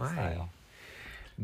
Hi.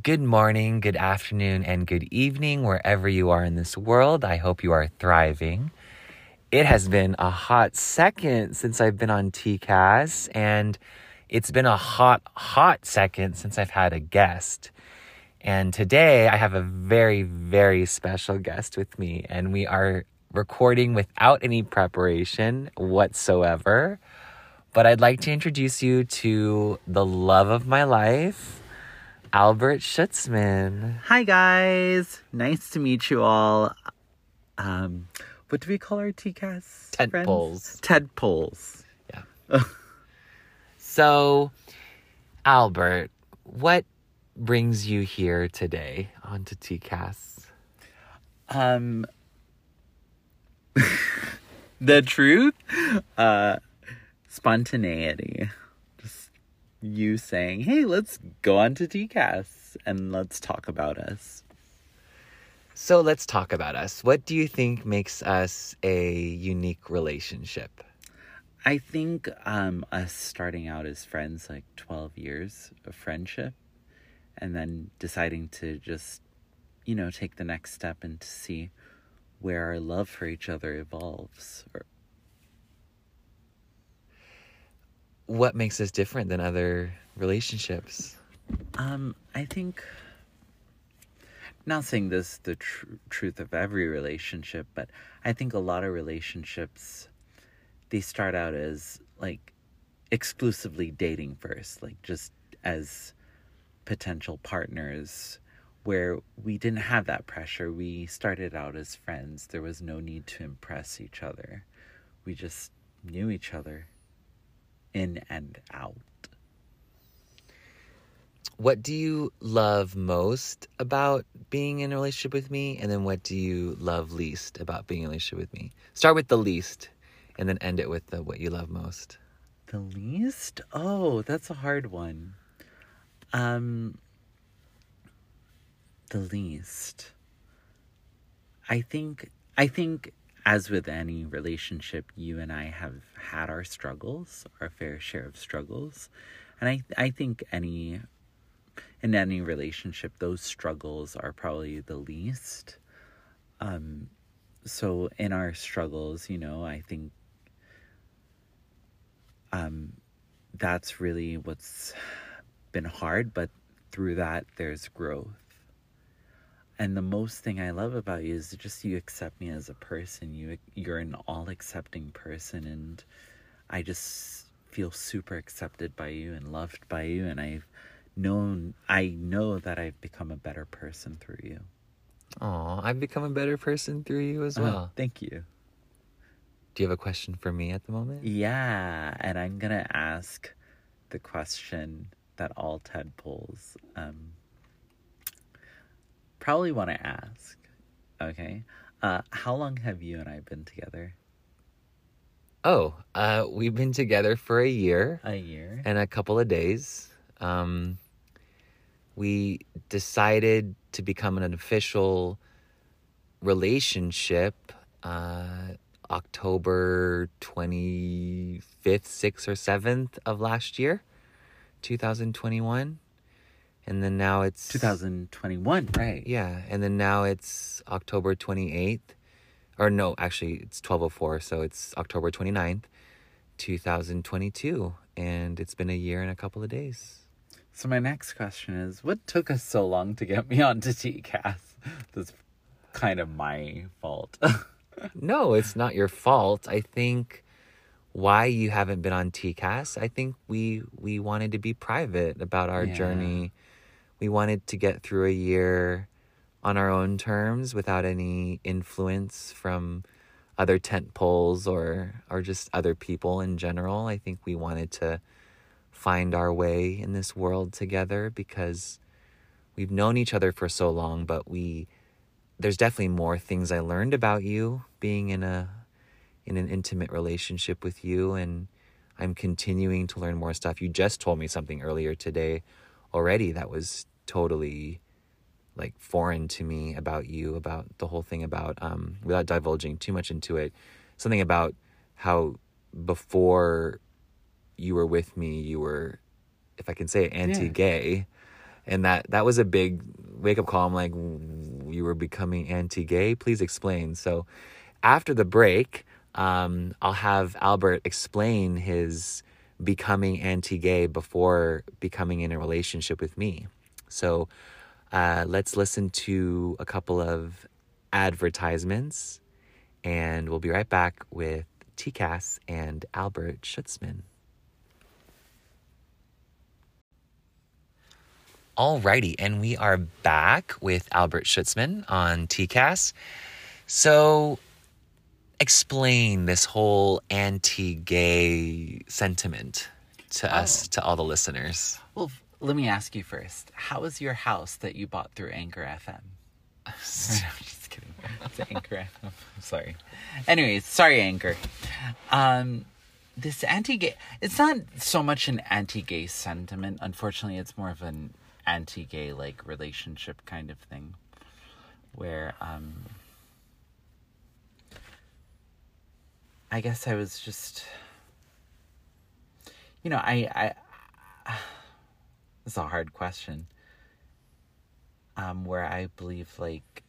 Good morning, good afternoon, and good evening, wherever you are in this world. I hope you are thriving. It has been a hot second since I've been on TCAS, and it's been a hot, hot second since I've had a guest. And today I have a very, very special guest with me, and we are recording without any preparation whatsoever. But I'd like to introduce you to the love of my life, Albert Schutzman. Hi guys, nice to meet you all. Um, what do we call our TCAS? Ted friends? poles. tadpoles. Yeah. so, Albert, what brings you here today onto TCAS? Um, the truth, uh, spontaneity. Just you saying, "Hey, let's go on to TCAS and let's talk about us." So, let's talk about us. What do you think makes us a unique relationship? I think um, us starting out as friends, like 12 years of friendship, and then deciding to just, you know, take the next step and to see where our love for each other evolves. Or, What makes us different than other relationships? um, I think, not saying this the tr- truth of every relationship, but I think a lot of relationships, they start out as like exclusively dating first, like just as potential partners where we didn't have that pressure. We started out as friends. There was no need to impress each other. We just knew each other in and out. What do you love most about being in a relationship with me? And then what do you love least about being in a relationship with me? Start with the least and then end it with the what you love most. The least? Oh, that's a hard one. Um the least. I think I think as with any relationship, you and I have had our struggles, our fair share of struggles. And I I think any in any relationship those struggles are probably the least. Um so in our struggles, you know, I think um, that's really what's been hard, but through that, there's growth. And the most thing I love about you is just you accept me as a person. You you're an all accepting person, and I just feel super accepted by you and loved by you. And I've known I know that I've become a better person through you. Oh, I've become a better person through you as well. Oh, thank you. Do you have a question for me at the moment? Yeah, and I'm gonna ask the question that all tadpoles um, probably want to ask. Okay, uh, how long have you and I been together? Oh, uh, we've been together for a year A year. and a couple of days. Um, we decided to become an official relationship uh, October 25th, 6th, or 7th of last year, 2021. And then now it's 2021, right? Yeah, and then now it's October 28th. Or no, actually it's 1204, so it's October 29th, 2022, and it's been a year and a couple of days. So my next question is, what took us so long to get me onto TCAS? That's kind of my fault. No, it's not your fault. I think why you haven't been on TCAS, I think we we wanted to be private about our Yeah. journey. We wanted to get through a year on our own terms without any influence from other tent poles or or just other people in general. I think we wanted to find our way in this world together because we've known each other for so long, but we there's definitely more things I learned about you being in a in an intimate relationship with you and I'm continuing to learn more stuff. You just told me something earlier today already that was totally like foreign to me about you about the whole thing about um without divulging too much into it something about how before you were with me you were if I can say it anti-gay and that that was a big wake up call. I'm like, you were becoming anti-gay. Please explain. So, after the break, um, I'll have Albert explain his becoming anti-gay before becoming in a relationship with me. So, uh, let's listen to a couple of advertisements, and we'll be right back with TCAS and Albert Schutzman. Alrighty, and we are back with Albert Schutzman on TCAS. So, explain this whole anti-gay sentiment to Oh. us, to all the listeners. Well, let me ask you first. How is your house that you bought through Anchor FM? I'm just kidding. It's Anchor FM. I'm sorry. Anyways, sorry, Anchor. Um, this anti-gay. It's not so much an anti-gay sentiment. Unfortunately, it's more of an anti-gay like relationship kind of thing, where um, I guess I was just, you know, I I. It's a hard question. Um, where I believe like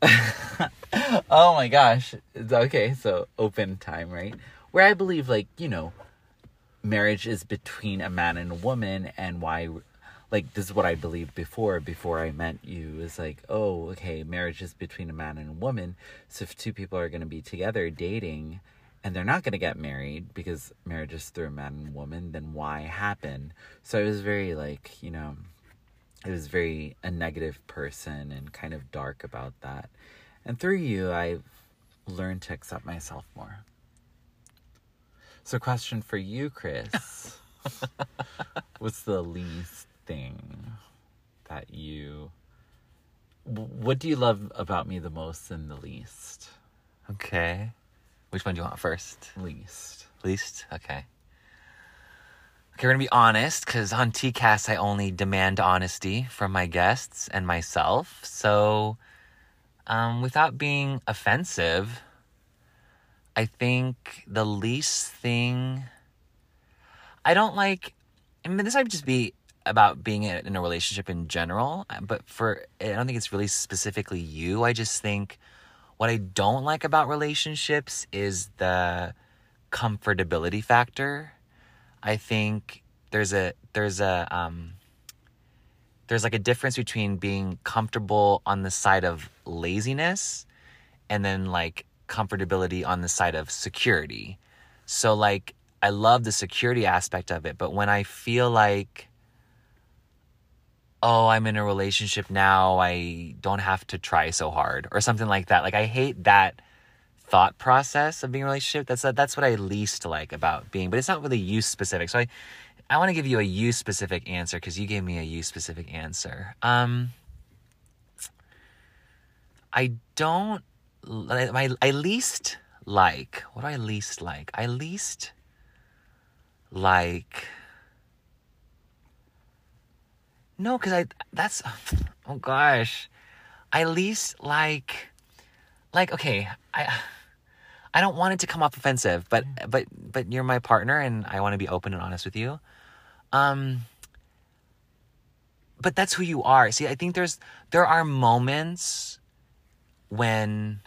oh my gosh. It's okay, so open time, right? Where I believe like, you know, marriage is between a man and a woman and why like this is what I believed before before I met you is like, oh, okay, marriage is between a man and a woman. So if two people are going to be together dating and they're not going to get married because marriage is through a man and woman, then why happen? So I was very like, you know, I was very a negative person and kind of dark about that. And through you, I've learned to accept myself more. So, question for you, Chris. What's the least thing that you. What do you love about me the most and the least? Okay. Which one do you want first? Least. Least? Okay. Okay, we're gonna be honest because on TCAS I only demand honesty from my guests and myself. So, um, without being offensive, I think the least thing I don't like. I mean, this might just be about being in a relationship in general, but for I don't think it's really specifically you. I just think what I don't like about relationships is the comfortability factor. I think there's a there's a um there's like a difference between being comfortable on the side of laziness and then like comfortability on the side of security. So like I love the security aspect of it, but when I feel like oh, I'm in a relationship now, I don't have to try so hard or something like that. Like I hate that thought process of being in a relationship. That's that's what I least like about being, but it's not really you specific. So I I want to give you a you specific answer because you gave me a you specific answer. Um I don't my I least like what do I least like? I least like no, because I that's oh gosh, I least like like okay, I I don't want it to come off offensive, but but but you're my partner, and I want to be open and honest with you. Um, but that's who you are. See, I think there's there are moments when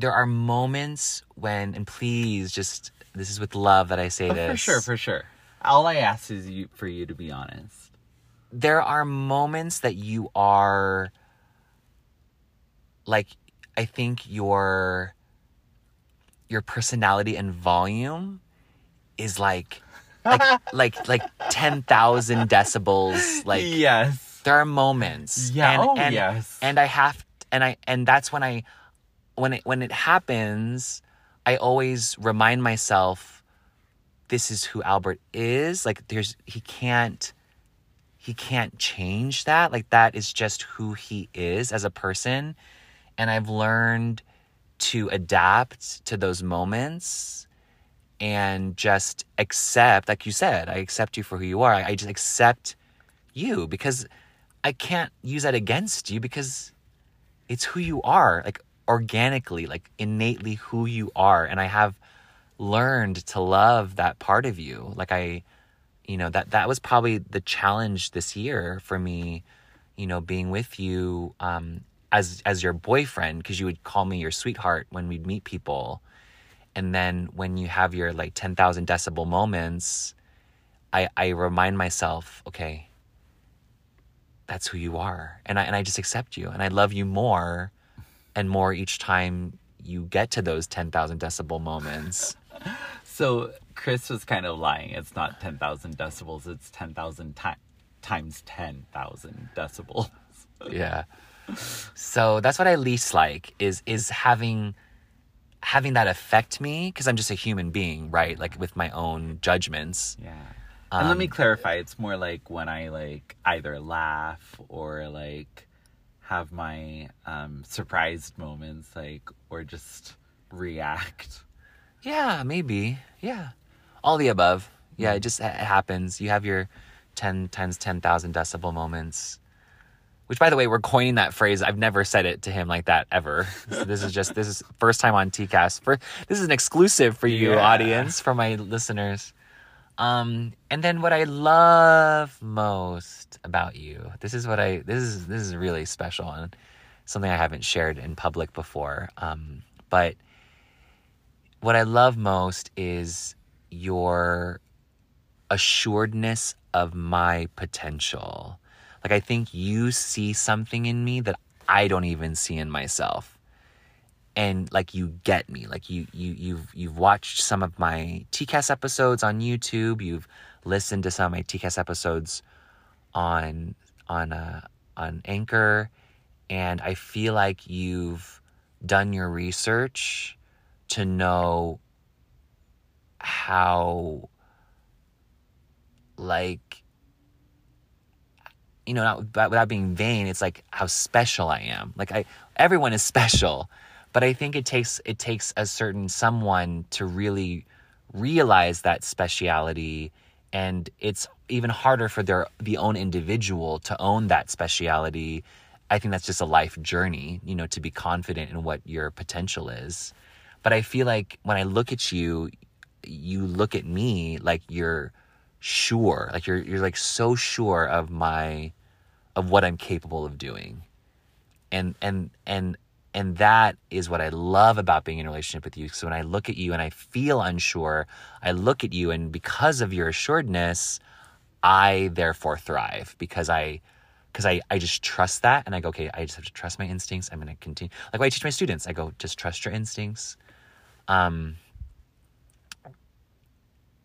there are moments when, and please just this is with love that I say Oh, this. for sure, for sure. All I ask is you for you to be honest. there are moments that you are like I think your your personality and volume is like like like like 10,000 decibels like yes. there are moments Yeah, and, oh, and, yes. and i have and i and that's when i when it when it happens i always remind myself this is who albert is. Like there's he can't he can't change that. Like that is just who he is as a person. And i've learned to adapt to those moments and just accept like you said i accept you for who you are. I, just accept you because I can't use that against you because it's who you are, like organically, like innately who you are. And I have learned to love that part of you. Like I, you know, that that was probably the challenge this year for me, you know, being with you um as as your boyfriend because you would call me your sweetheart when we'd meet people. And then when you have your like 10,000 decibel moments, I I remind myself, okay, that's who you are. And I and I just accept you and I love you more and more each time you get to those 10,000 decibel moments. So Chris was kind of lying. It's not 10,000 decibels, it's 10,000 ti- times 10,000 decibels. yeah. So that's what I least like is is having having that affect me because I'm just a human being, right? Like with my own judgments. Yeah. And let me Um, clarify, it's more like when I like either laugh or like have my um surprised moments like or just react. Yeah, maybe. Yeah. All the above. Yeah, it just it happens. You have your 10 times 10,000 decibel moments. Which by the way, we're coining that phrase. I've never said it to him like that ever. So this is just this is first time on TCAS. For this is an exclusive for you Yeah. audience, for my listeners. Um and then what I love most about you. This is what I this is this is really special and something I haven't shared in public before. Um but what I love most is your assuredness of my potential. Like I think you see something in me that I don't even see in myself. And like you get me. Like you you you've you've watched some of my TCAS episodes on YouTube. You've listened to some of my TCAS episodes on on uh, on Anchor and I feel like you've done your research to know how like you know not without without being vain it's like how special i am like i everyone is special but i think it takes it takes a certain someone to really realize that speciality and it's even harder for their the own individual to own that speciality. I think that's just a life journey you know to be confident in what your potential is. But i feel like when i look at you you look at me like you're sure like you're you're like so sure of my of what i'm capable of doing. And and and and that is what i love about being in a relationship with you so when i look at you and i feel unsure i look at you and because of your assuredness i therefore thrive because i because I, I just trust that and I go, okay, I just have to trust my instincts. I'm gonna continue. Like what I teach my students, I go, just trust your instincts. Um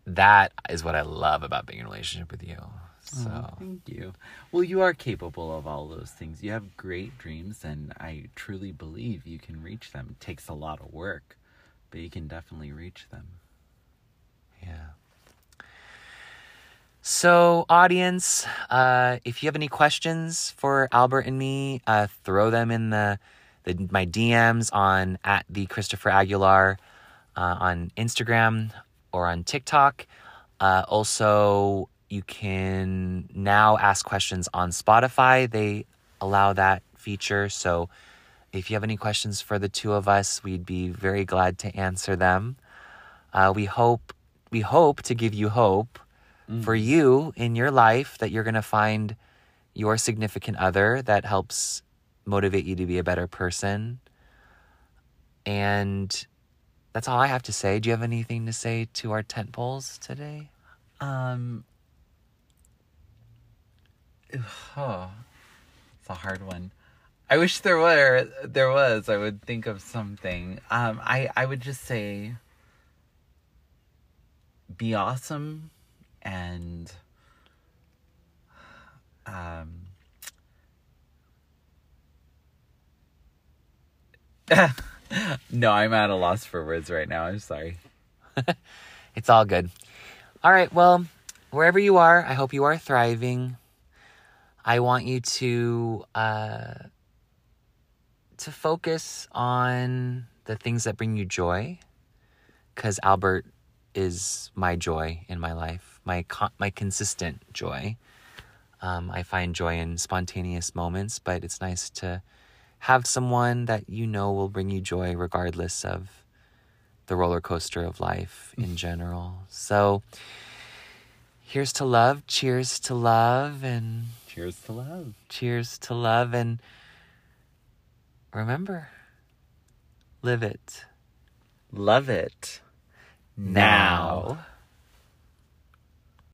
that is what I love about being in a relationship with you. So Oh, thank you. Well, you are capable of all those things. You have great dreams, and I truly believe you can reach them. It takes a lot of work, but you can definitely reach them. Yeah. So, audience, uh, if you have any questions for Albert and me, uh, throw them in the, the my DMs on at the Christopher Aguilar uh, on Instagram or on TikTok. Uh, also, you can now ask questions on Spotify. They allow that feature. So, if you have any questions for the two of us, we'd be very glad to answer them. Uh, we hope we hope to give you hope for you in your life that you're going to find your significant other that helps motivate you to be a better person. And that's all I have to say. Do you have anything to say to our tent poles today? Um. Oh, it's a hard one. I wish there were. There was. I would think of something. Um. I. I would just say. Be awesome, and. Um. no, I'm at a loss for words right now. I'm sorry. It's all good. All right. Well, wherever you are, I hope you are thriving. I want you to uh, to focus on the things that bring you joy, because Albert is my joy in my life, my con- my consistent joy. Um, I find joy in spontaneous moments, but it's nice to have someone that you know will bring you joy regardless of the roller coaster of life in general. So here's to love, cheers to love and Cheers to love. cheers to love and remember live it Love it. now.